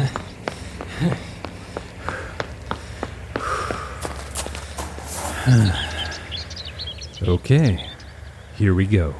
okay, here we go.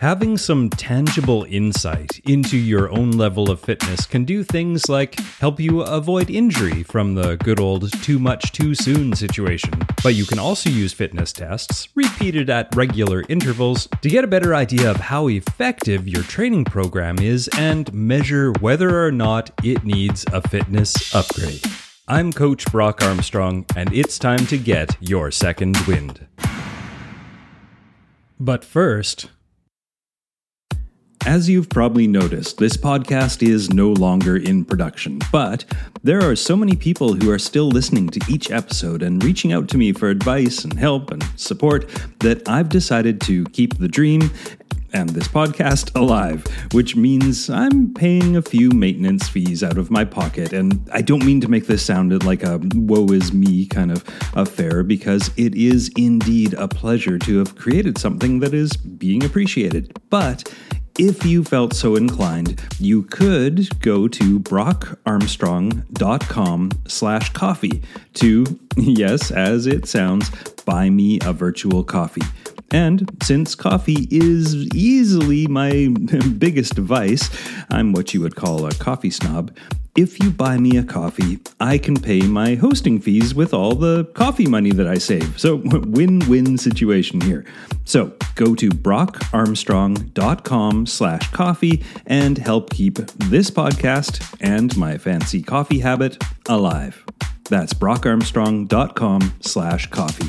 Having some tangible insight into your own level of fitness can do things like help you avoid injury from the good old too much too soon situation. But you can also use fitness tests, repeated at regular intervals, to get a better idea of how effective your training program is and measure whether or not it needs a fitness upgrade. I'm Coach Brock Armstrong, and it's time to get your second wind. But first, as you've probably noticed, this podcast is no longer in production, but there are so many people who are still listening to each episode and reaching out to me for advice and help and support that I've decided to keep the dream and this podcast alive, which means I'm paying a few maintenance fees out of my pocket. And I don't mean to make this sound like a woe is me kind of affair, because it is indeed a pleasure to have created something that is being appreciated. But if you felt so inclined, you could go to brockarmstrong.com slash coffee to, yes, as it sounds, buy me a virtual coffee. And since coffee is easily my biggest vice, I'm what you would call a coffee snob. If you buy me a coffee, I can pay my hosting fees with all the coffee money that I save. So, win win situation here. So, go to brockarmstrong.com slash coffee and help keep this podcast and my fancy coffee habit alive. That's brockarmstrong.com slash coffee.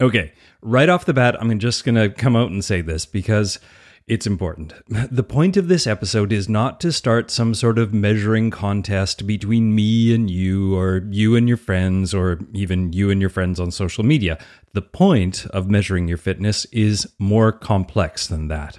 Okay, right off the bat, I'm just going to come out and say this because it's important. The point of this episode is not to start some sort of measuring contest between me and you, or you and your friends, or even you and your friends on social media. The point of measuring your fitness is more complex than that.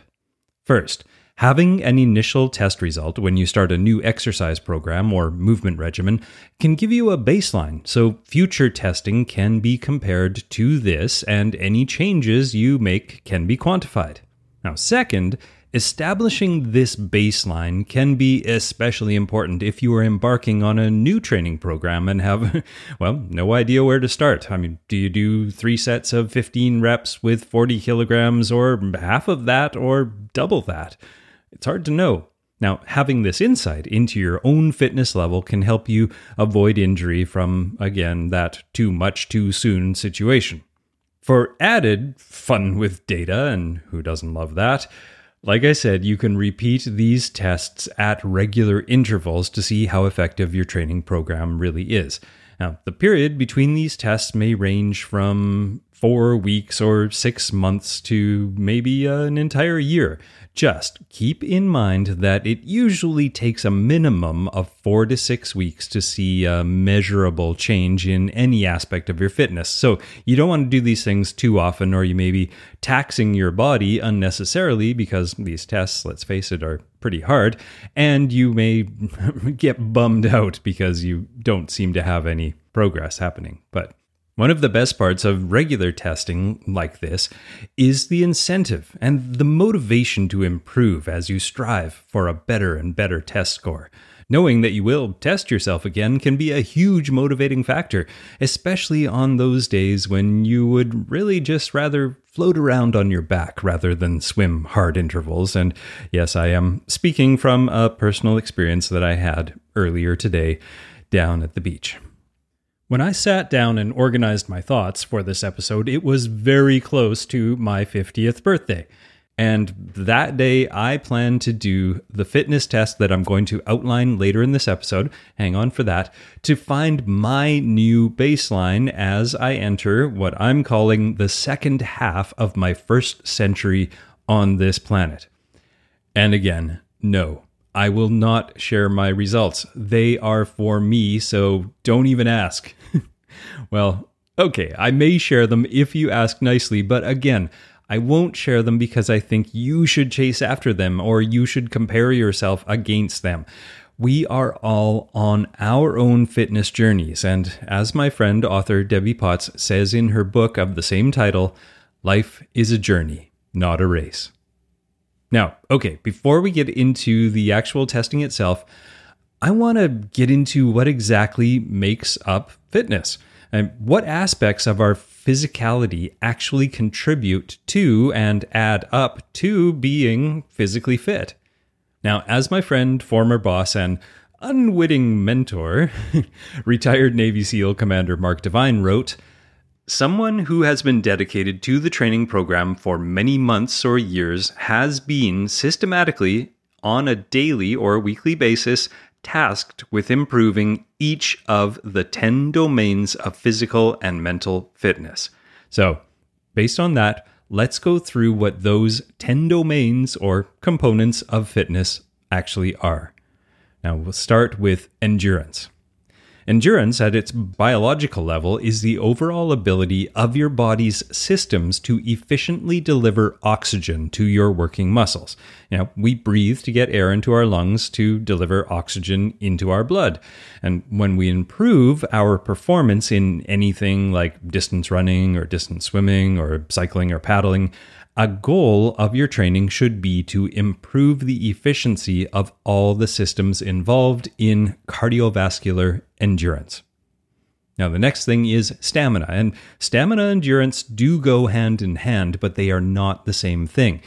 First, Having an initial test result when you start a new exercise program or movement regimen can give you a baseline, so future testing can be compared to this and any changes you make can be quantified. Now, second, establishing this baseline can be especially important if you are embarking on a new training program and have, well, no idea where to start. I mean, do you do three sets of 15 reps with 40 kilograms, or half of that, or double that? It's hard to know. Now, having this insight into your own fitness level can help you avoid injury from, again, that too much too soon situation. For added fun with data, and who doesn't love that? Like I said, you can repeat these tests at regular intervals to see how effective your training program really is. Now, the period between these tests may range from four weeks or six months to maybe an entire year. Just keep in mind that it usually takes a minimum of four to six weeks to see a measurable change in any aspect of your fitness. So you don't want to do these things too often, or you may be taxing your body unnecessarily because these tests, let's face it, are pretty hard, and you may get bummed out because you don't seem to have any progress happening. But one of the best parts of regular testing like this is the incentive and the motivation to improve as you strive for a better and better test score. Knowing that you will test yourself again can be a huge motivating factor, especially on those days when you would really just rather float around on your back rather than swim hard intervals. And yes, I am speaking from a personal experience that I had earlier today down at the beach. When I sat down and organized my thoughts for this episode, it was very close to my 50th birthday. And that day, I plan to do the fitness test that I'm going to outline later in this episode. Hang on for that. To find my new baseline as I enter what I'm calling the second half of my first century on this planet. And again, no, I will not share my results. They are for me, so don't even ask. well, okay, I may share them if you ask nicely, but again, I won't share them because I think you should chase after them or you should compare yourself against them. We are all on our own fitness journeys, and as my friend author Debbie Potts says in her book of the same title, life is a journey, not a race. Now, okay, before we get into the actual testing itself, I want to get into what exactly makes up fitness and what aspects of our physicality actually contribute to and add up to being physically fit. Now, as my friend, former boss, and unwitting mentor, retired Navy SEAL Commander Mark Divine wrote, Someone who has been dedicated to the training program for many months or years has been systematically, on a daily or weekly basis, tasked with improving each of the 10 domains of physical and mental fitness. So, based on that, let's go through what those 10 domains or components of fitness actually are. Now, we'll start with endurance. Endurance, at its biological level, is the overall ability of your body's systems to efficiently deliver oxygen to your working muscles. Now, we breathe to get air into our lungs to deliver oxygen into our blood. And when we improve our performance in anything like distance running or distance swimming or cycling or paddling, a goal of your training should be to improve the efficiency of all the systems involved in cardiovascular endurance. Now, the next thing is stamina, and stamina and endurance do go hand in hand, but they are not the same thing.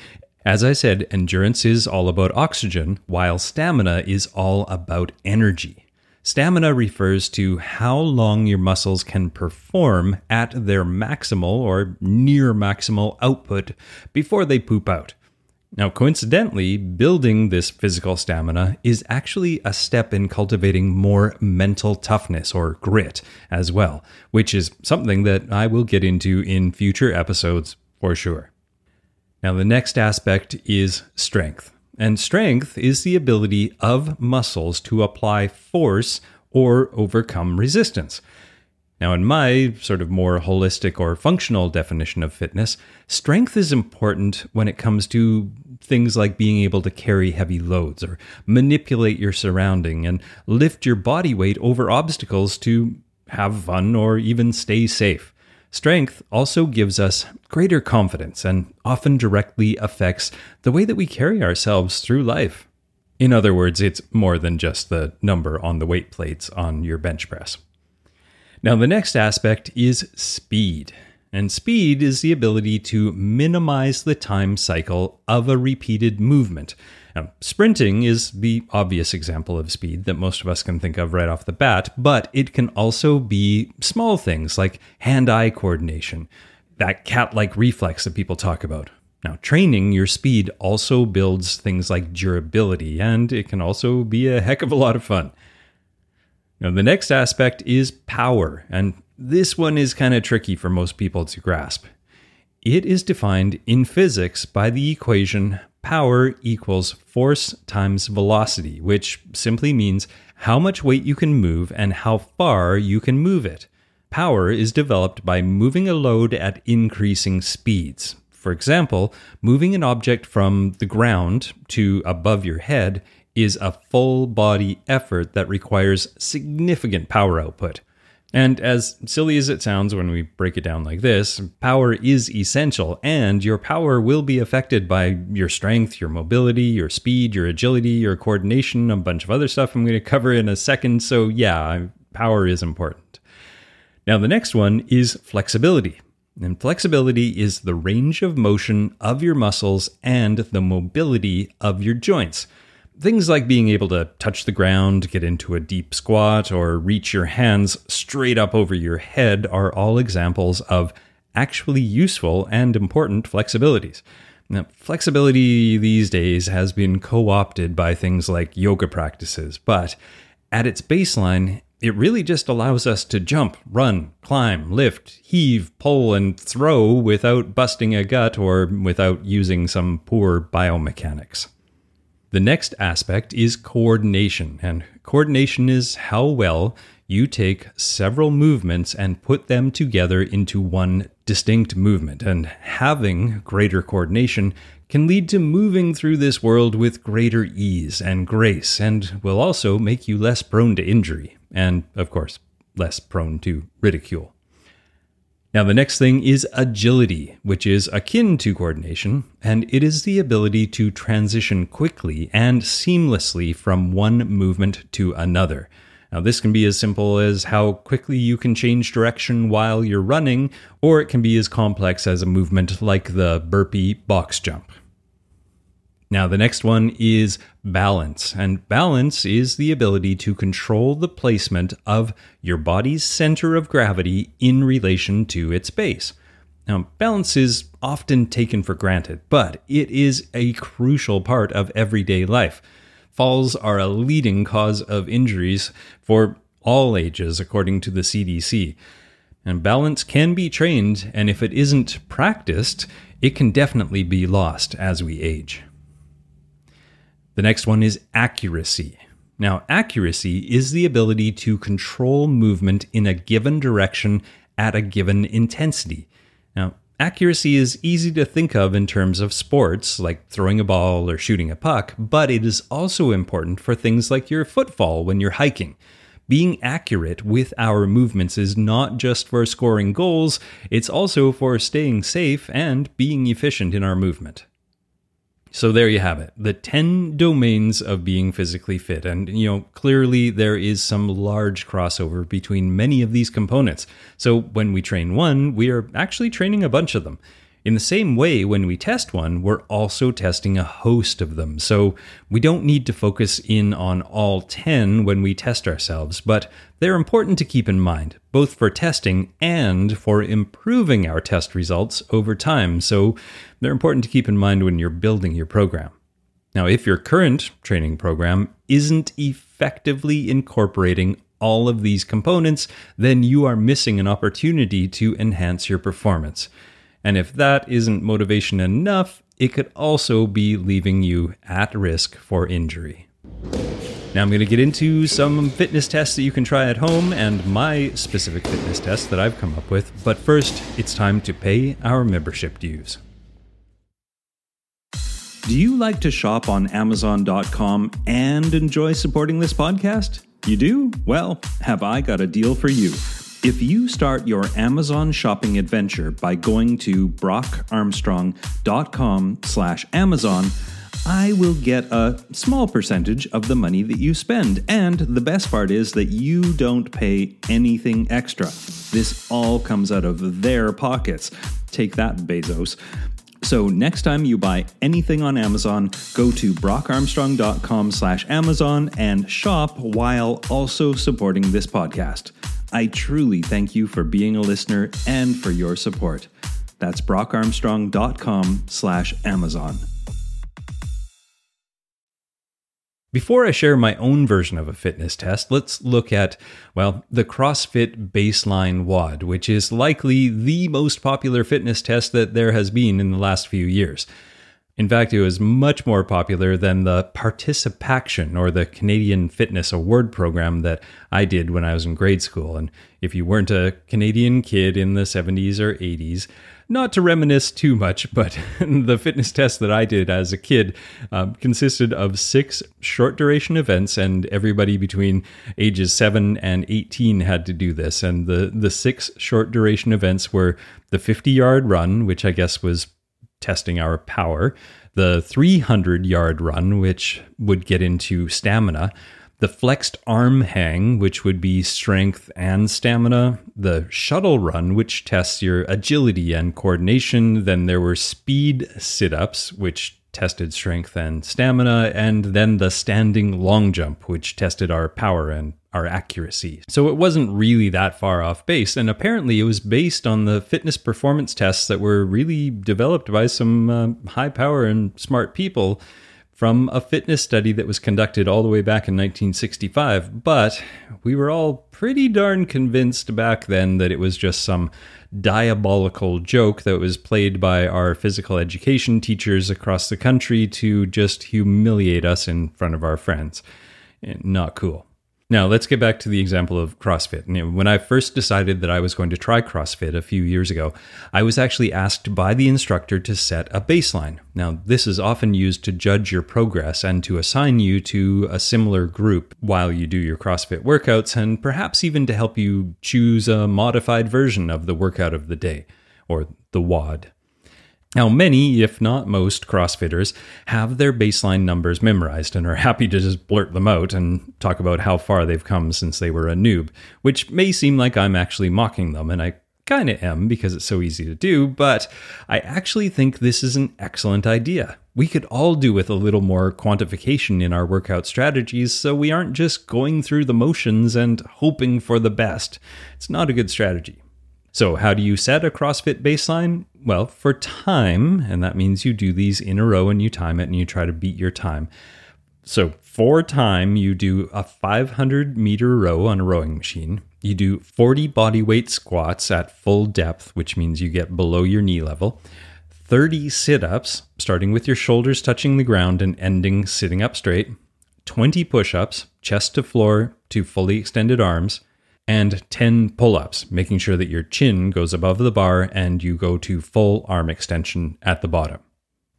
As I said, endurance is all about oxygen, while stamina is all about energy. Stamina refers to how long your muscles can perform at their maximal or near maximal output before they poop out. Now, coincidentally, building this physical stamina is actually a step in cultivating more mental toughness or grit as well, which is something that I will get into in future episodes for sure. Now, the next aspect is strength. And strength is the ability of muscles to apply force or overcome resistance. Now, in my sort of more holistic or functional definition of fitness, strength is important when it comes to things like being able to carry heavy loads or manipulate your surrounding and lift your body weight over obstacles to have fun or even stay safe. Strength also gives us greater confidence and often directly affects the way that we carry ourselves through life. In other words, it's more than just the number on the weight plates on your bench press. Now, the next aspect is speed. And speed is the ability to minimize the time cycle of a repeated movement. Now, sprinting is the obvious example of speed that most of us can think of right off the bat, but it can also be small things like hand eye coordination, that cat like reflex that people talk about. Now, training your speed also builds things like durability, and it can also be a heck of a lot of fun. Now, the next aspect is power, and this one is kind of tricky for most people to grasp. It is defined in physics by the equation power equals force times velocity, which simply means how much weight you can move and how far you can move it. Power is developed by moving a load at increasing speeds. For example, moving an object from the ground to above your head is a full body effort that requires significant power output. And as silly as it sounds when we break it down like this, power is essential, and your power will be affected by your strength, your mobility, your speed, your agility, your coordination, a bunch of other stuff I'm going to cover in a second. So, yeah, power is important. Now, the next one is flexibility. And flexibility is the range of motion of your muscles and the mobility of your joints. Things like being able to touch the ground, get into a deep squat, or reach your hands straight up over your head are all examples of actually useful and important flexibilities. Now, flexibility these days has been co opted by things like yoga practices, but at its baseline, it really just allows us to jump, run, climb, lift, heave, pull, and throw without busting a gut or without using some poor biomechanics. The next aspect is coordination, and coordination is how well you take several movements and put them together into one distinct movement. And having greater coordination can lead to moving through this world with greater ease and grace, and will also make you less prone to injury, and of course, less prone to ridicule. Now, the next thing is agility, which is akin to coordination, and it is the ability to transition quickly and seamlessly from one movement to another. Now, this can be as simple as how quickly you can change direction while you're running, or it can be as complex as a movement like the burpee box jump. Now, the next one is balance. And balance is the ability to control the placement of your body's center of gravity in relation to its base. Now, balance is often taken for granted, but it is a crucial part of everyday life. Falls are a leading cause of injuries for all ages, according to the CDC. And balance can be trained, and if it isn't practiced, it can definitely be lost as we age. The next one is accuracy. Now, accuracy is the ability to control movement in a given direction at a given intensity. Now, accuracy is easy to think of in terms of sports, like throwing a ball or shooting a puck, but it is also important for things like your footfall when you're hiking. Being accurate with our movements is not just for scoring goals, it's also for staying safe and being efficient in our movement. So there you have it, the 10 domains of being physically fit. And, you know, clearly there is some large crossover between many of these components. So when we train one, we are actually training a bunch of them. In the same way, when we test one, we're also testing a host of them. So we don't need to focus in on all 10 when we test ourselves, but they're important to keep in mind, both for testing and for improving our test results over time. So they're important to keep in mind when you're building your program. Now, if your current training program isn't effectively incorporating all of these components, then you are missing an opportunity to enhance your performance. And if that isn't motivation enough, it could also be leaving you at risk for injury. Now, I'm going to get into some fitness tests that you can try at home and my specific fitness test that I've come up with. But first, it's time to pay our membership dues. Do you like to shop on Amazon.com and enjoy supporting this podcast? You do? Well, have I got a deal for you? If you start your Amazon shopping adventure by going to brockarmstrong.com slash Amazon, I will get a small percentage of the money that you spend. And the best part is that you don't pay anything extra. This all comes out of their pockets. Take that, Bezos. So next time you buy anything on Amazon, go to brockarmstrong.com slash Amazon and shop while also supporting this podcast. I truly thank you for being a listener and for your support. That's brockarmstrong.com slash Amazon. Before I share my own version of a fitness test, let's look at, well, the CrossFit Baseline WOD, which is likely the most popular fitness test that there has been in the last few years. In fact, it was much more popular than the Participaction or the Canadian Fitness Award program that I did when I was in grade school. And if you weren't a Canadian kid in the 70s or 80s, not to reminisce too much, but the fitness test that I did as a kid um, consisted of six short duration events, and everybody between ages 7 and 18 had to do this. And the, the six short duration events were the 50 yard run, which I guess was testing our power, the 300 yard run, which would get into stamina, the flexed arm hang, which would be strength and stamina, the shuttle run, which tests your agility and coordination. Then there were speed sit ups, which tested strength and stamina, and then the standing long jump, which tested our power and our accuracy. So it wasn't really that far off base, and apparently it was based on the fitness performance tests that were really developed by some uh, high power and smart people from a fitness study that was conducted all the way back in 1965. But we were all pretty darn convinced back then that it was just some diabolical joke that was played by our physical education teachers across the country to just humiliate us in front of our friends. Eh, not cool. Now, let's get back to the example of CrossFit. when I first decided that I was going to try CrossFit a few years ago, I was actually asked by the instructor to set a baseline. Now, this is often used to judge your progress and to assign you to a similar group while you do your CrossFit workouts, and perhaps even to help you choose a modified version of the workout of the day, or the WOD. Now, many, if not most, CrossFitters have their baseline numbers memorized and are happy to just blurt them out and talk about how far they've come since they were a noob, which may seem like I'm actually mocking them, and I kind of am because it's so easy to do, but I actually think this is an excellent idea. We could all do with a little more quantification in our workout strategies so we aren't just going through the motions and hoping for the best. It's not a good strategy. So, how do you set a CrossFit baseline? Well, for time, and that means you do these in a row and you time it and you try to beat your time. So, for time, you do a 500 meter row on a rowing machine. You do 40 body weight squats at full depth, which means you get below your knee level. 30 sit ups, starting with your shoulders touching the ground and ending sitting up straight. 20 push ups, chest to floor to fully extended arms and 10 pull ups, making sure that your chin goes above the bar and you go to full arm extension at the bottom.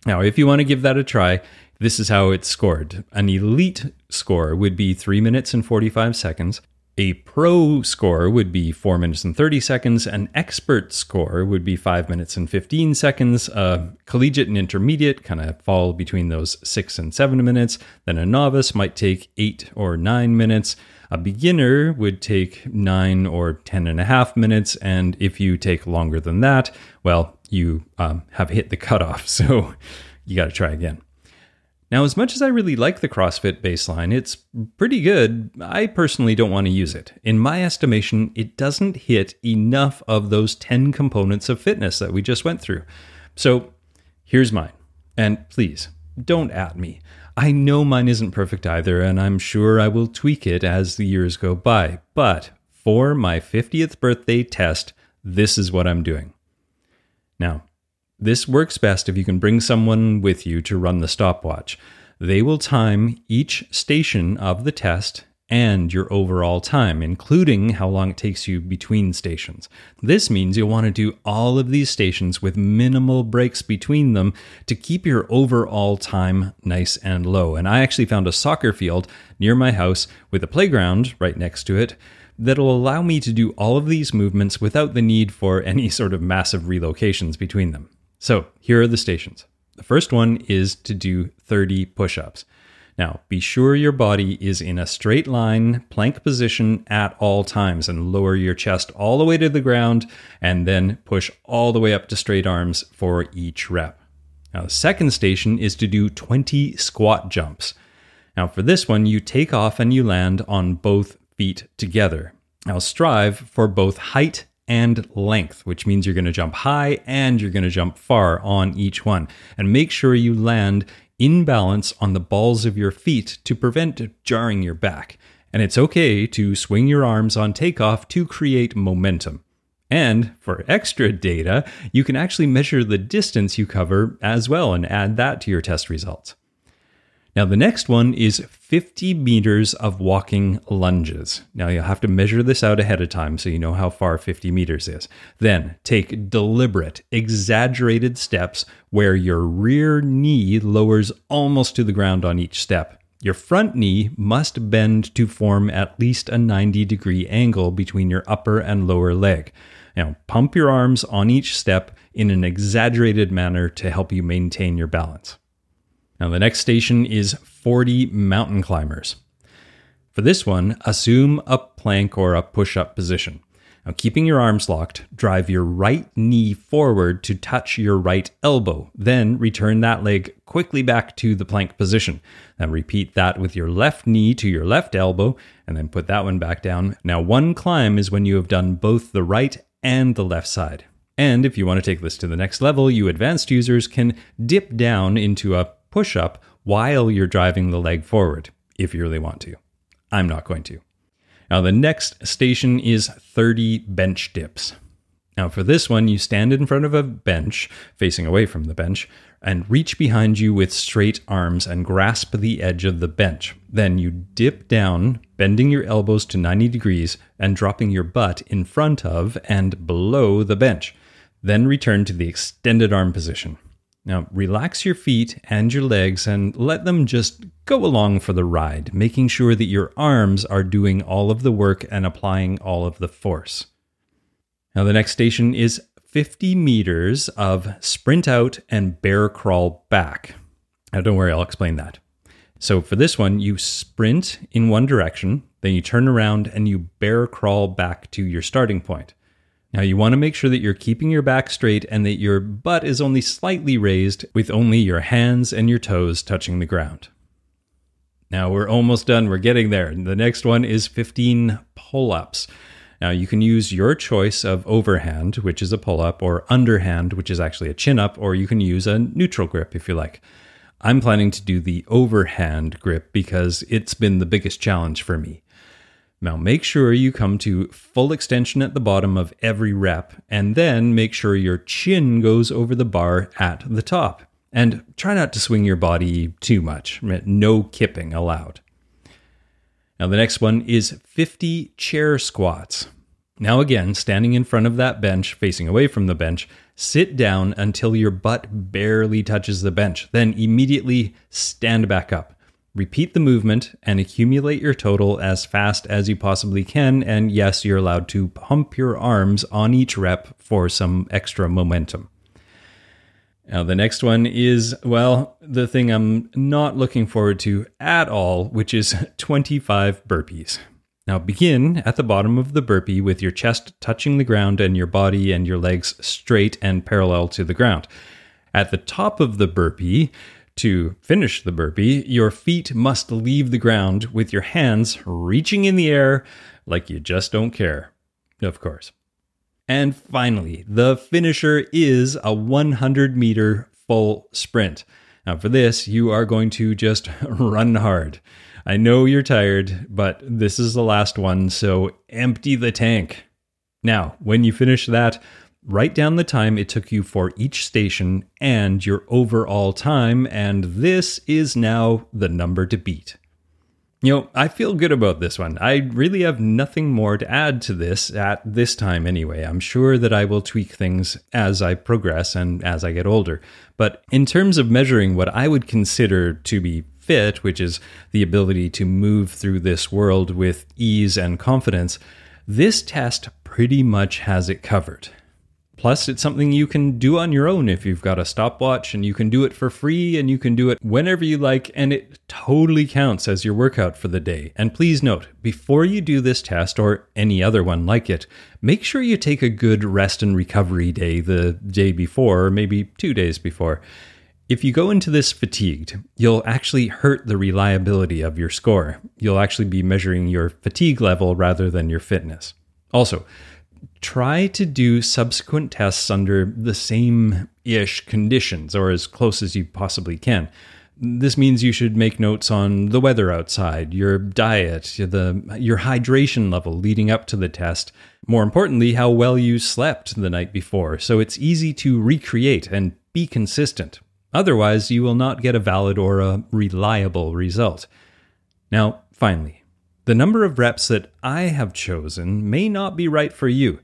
Now, if you want to give that a try, this is how it's scored. An elite score would be 3 minutes and 45 seconds. A pro score would be 4 minutes and 30 seconds. An expert score would be 5 minutes and 15 seconds. A collegiate and intermediate kind of fall between those 6 and 7 minutes. Then a novice might take 8 or 9 minutes. A beginner would take nine or ten and a half minutes, and if you take longer than that, well, you um, have hit the cutoff, so you got to try again. Now, as much as I really like the CrossFit baseline, it's pretty good. I personally don't want to use it. In my estimation, it doesn't hit enough of those 10 components of fitness that we just went through. So here's mine. And please, don't at me. I know mine isn't perfect either, and I'm sure I will tweak it as the years go by. But for my 50th birthday test, this is what I'm doing. Now, this works best if you can bring someone with you to run the stopwatch. They will time each station of the test and your overall time, including how long it takes you between stations. This means you'll want to do all of these stations with minimal breaks between them to keep your overall time nice and low. And I actually found a soccer field near my house with a playground right next to it that'll allow me to do all of these movements without the need for any sort of massive relocations between them. So here are the stations. The first one is to do 30 push ups. Now, be sure your body is in a straight line plank position at all times and lower your chest all the way to the ground and then push all the way up to straight arms for each rep. Now, the second station is to do 20 squat jumps. Now, for this one, you take off and you land on both feet together. Now, strive for both height and length, which means you're going to jump high and you're going to jump far on each one. And make sure you land in balance on the balls of your feet to prevent jarring your back. And it's okay to swing your arms on takeoff to create momentum. And for extra data, you can actually measure the distance you cover as well and add that to your test results. Now, the next one is 50 meters of walking lunges. Now, you'll have to measure this out ahead of time so you know how far 50 meters is. Then, take deliberate, exaggerated steps where your rear knee lowers almost to the ground on each step. Your front knee must bend to form at least a 90 degree angle between your upper and lower leg. Now, pump your arms on each step in an exaggerated manner to help you maintain your balance. Now, the next station is 40 mountain climbers. For this one, assume a plank or a push up position. Now, keeping your arms locked, drive your right knee forward to touch your right elbow. Then return that leg quickly back to the plank position. Then repeat that with your left knee to your left elbow, and then put that one back down. Now, one climb is when you have done both the right and the left side. And if you want to take this to the next level, you advanced users can dip down into a push up while you're driving the leg forward, if you really want to. I'm not going to. Now, the next station is 30 bench dips. Now, for this one, you stand in front of a bench, facing away from the bench, and reach behind you with straight arms and grasp the edge of the bench. Then you dip down, bending your elbows to 90 degrees and dropping your butt in front of and below the bench. Then return to the extended arm position. Now, relax your feet and your legs and let them just go along for the ride, making sure that your arms are doing all of the work and applying all of the force. Now, the next station is 50 meters of sprint out and bear crawl back. Now, don't worry, I'll explain that. So, for this one, you sprint in one direction, then you turn around and you bear crawl back to your starting point. Now, you want to make sure that you're keeping your back straight and that your butt is only slightly raised with only your hands and your toes touching the ground. Now, we're almost done. We're getting there. The next one is 15 pull ups. Now, you can use your choice of overhand, which is a pull up, or underhand, which is actually a chin up, or you can use a neutral grip if you like. I'm planning to do the overhand grip because it's been the biggest challenge for me. Now, make sure you come to full extension at the bottom of every rep, and then make sure your chin goes over the bar at the top. And try not to swing your body too much. No kipping allowed. Now, the next one is 50 chair squats. Now, again, standing in front of that bench, facing away from the bench, sit down until your butt barely touches the bench. Then immediately stand back up. Repeat the movement and accumulate your total as fast as you possibly can. And yes, you're allowed to pump your arms on each rep for some extra momentum. Now, the next one is, well, the thing I'm not looking forward to at all, which is 25 burpees. Now, begin at the bottom of the burpee with your chest touching the ground and your body and your legs straight and parallel to the ground. At the top of the burpee, to finish the burpee, your feet must leave the ground with your hands reaching in the air like you just don't care. Of course. And finally, the finisher is a 100 meter full sprint. Now, for this, you are going to just run hard. I know you're tired, but this is the last one, so empty the tank. Now, when you finish that, write down the time it took you for each station and your overall time, and this is now the number to beat. You know, I feel good about this one. I really have nothing more to add to this at this time anyway. I'm sure that I will tweak things as I progress and as I get older. But in terms of measuring what I would consider to be fit, which is the ability to move through this world with ease and confidence, this test pretty much has it covered. Plus, it's something you can do on your own if you've got a stopwatch, and you can do it for free and you can do it whenever you like, and it totally counts as your workout for the day. And please note, before you do this test or any other one like it, make sure you take a good rest and recovery day the day before, or maybe two days before. If you go into this fatigued, you'll actually hurt the reliability of your score. You'll actually be measuring your fatigue level rather than your fitness. Also, try to do subsequent tests under the same ish conditions or as close as you possibly can. This means you should make notes on the weather outside, your diet, the, your hydration level leading up to the test. More importantly, how well you slept the night before, so it's easy to recreate and be consistent. Otherwise, you will not get a valid or a reliable result. Now, finally, the number of reps that I have chosen may not be right for you.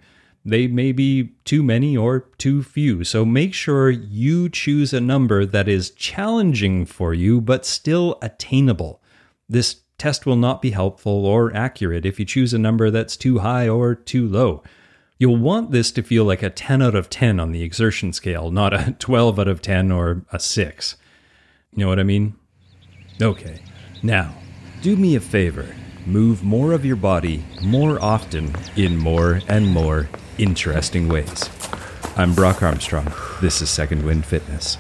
They may be too many or too few, so make sure you choose a number that is challenging for you but still attainable. This test will not be helpful or accurate if you choose a number that's too high or too low. You'll want this to feel like a 10 out of 10 on the exertion scale, not a 12 out of 10 or a 6. You know what I mean? Okay, now, do me a favor move more of your body more often in more and more interesting ways. I'm Brock Armstrong. This is Second Wind Fitness.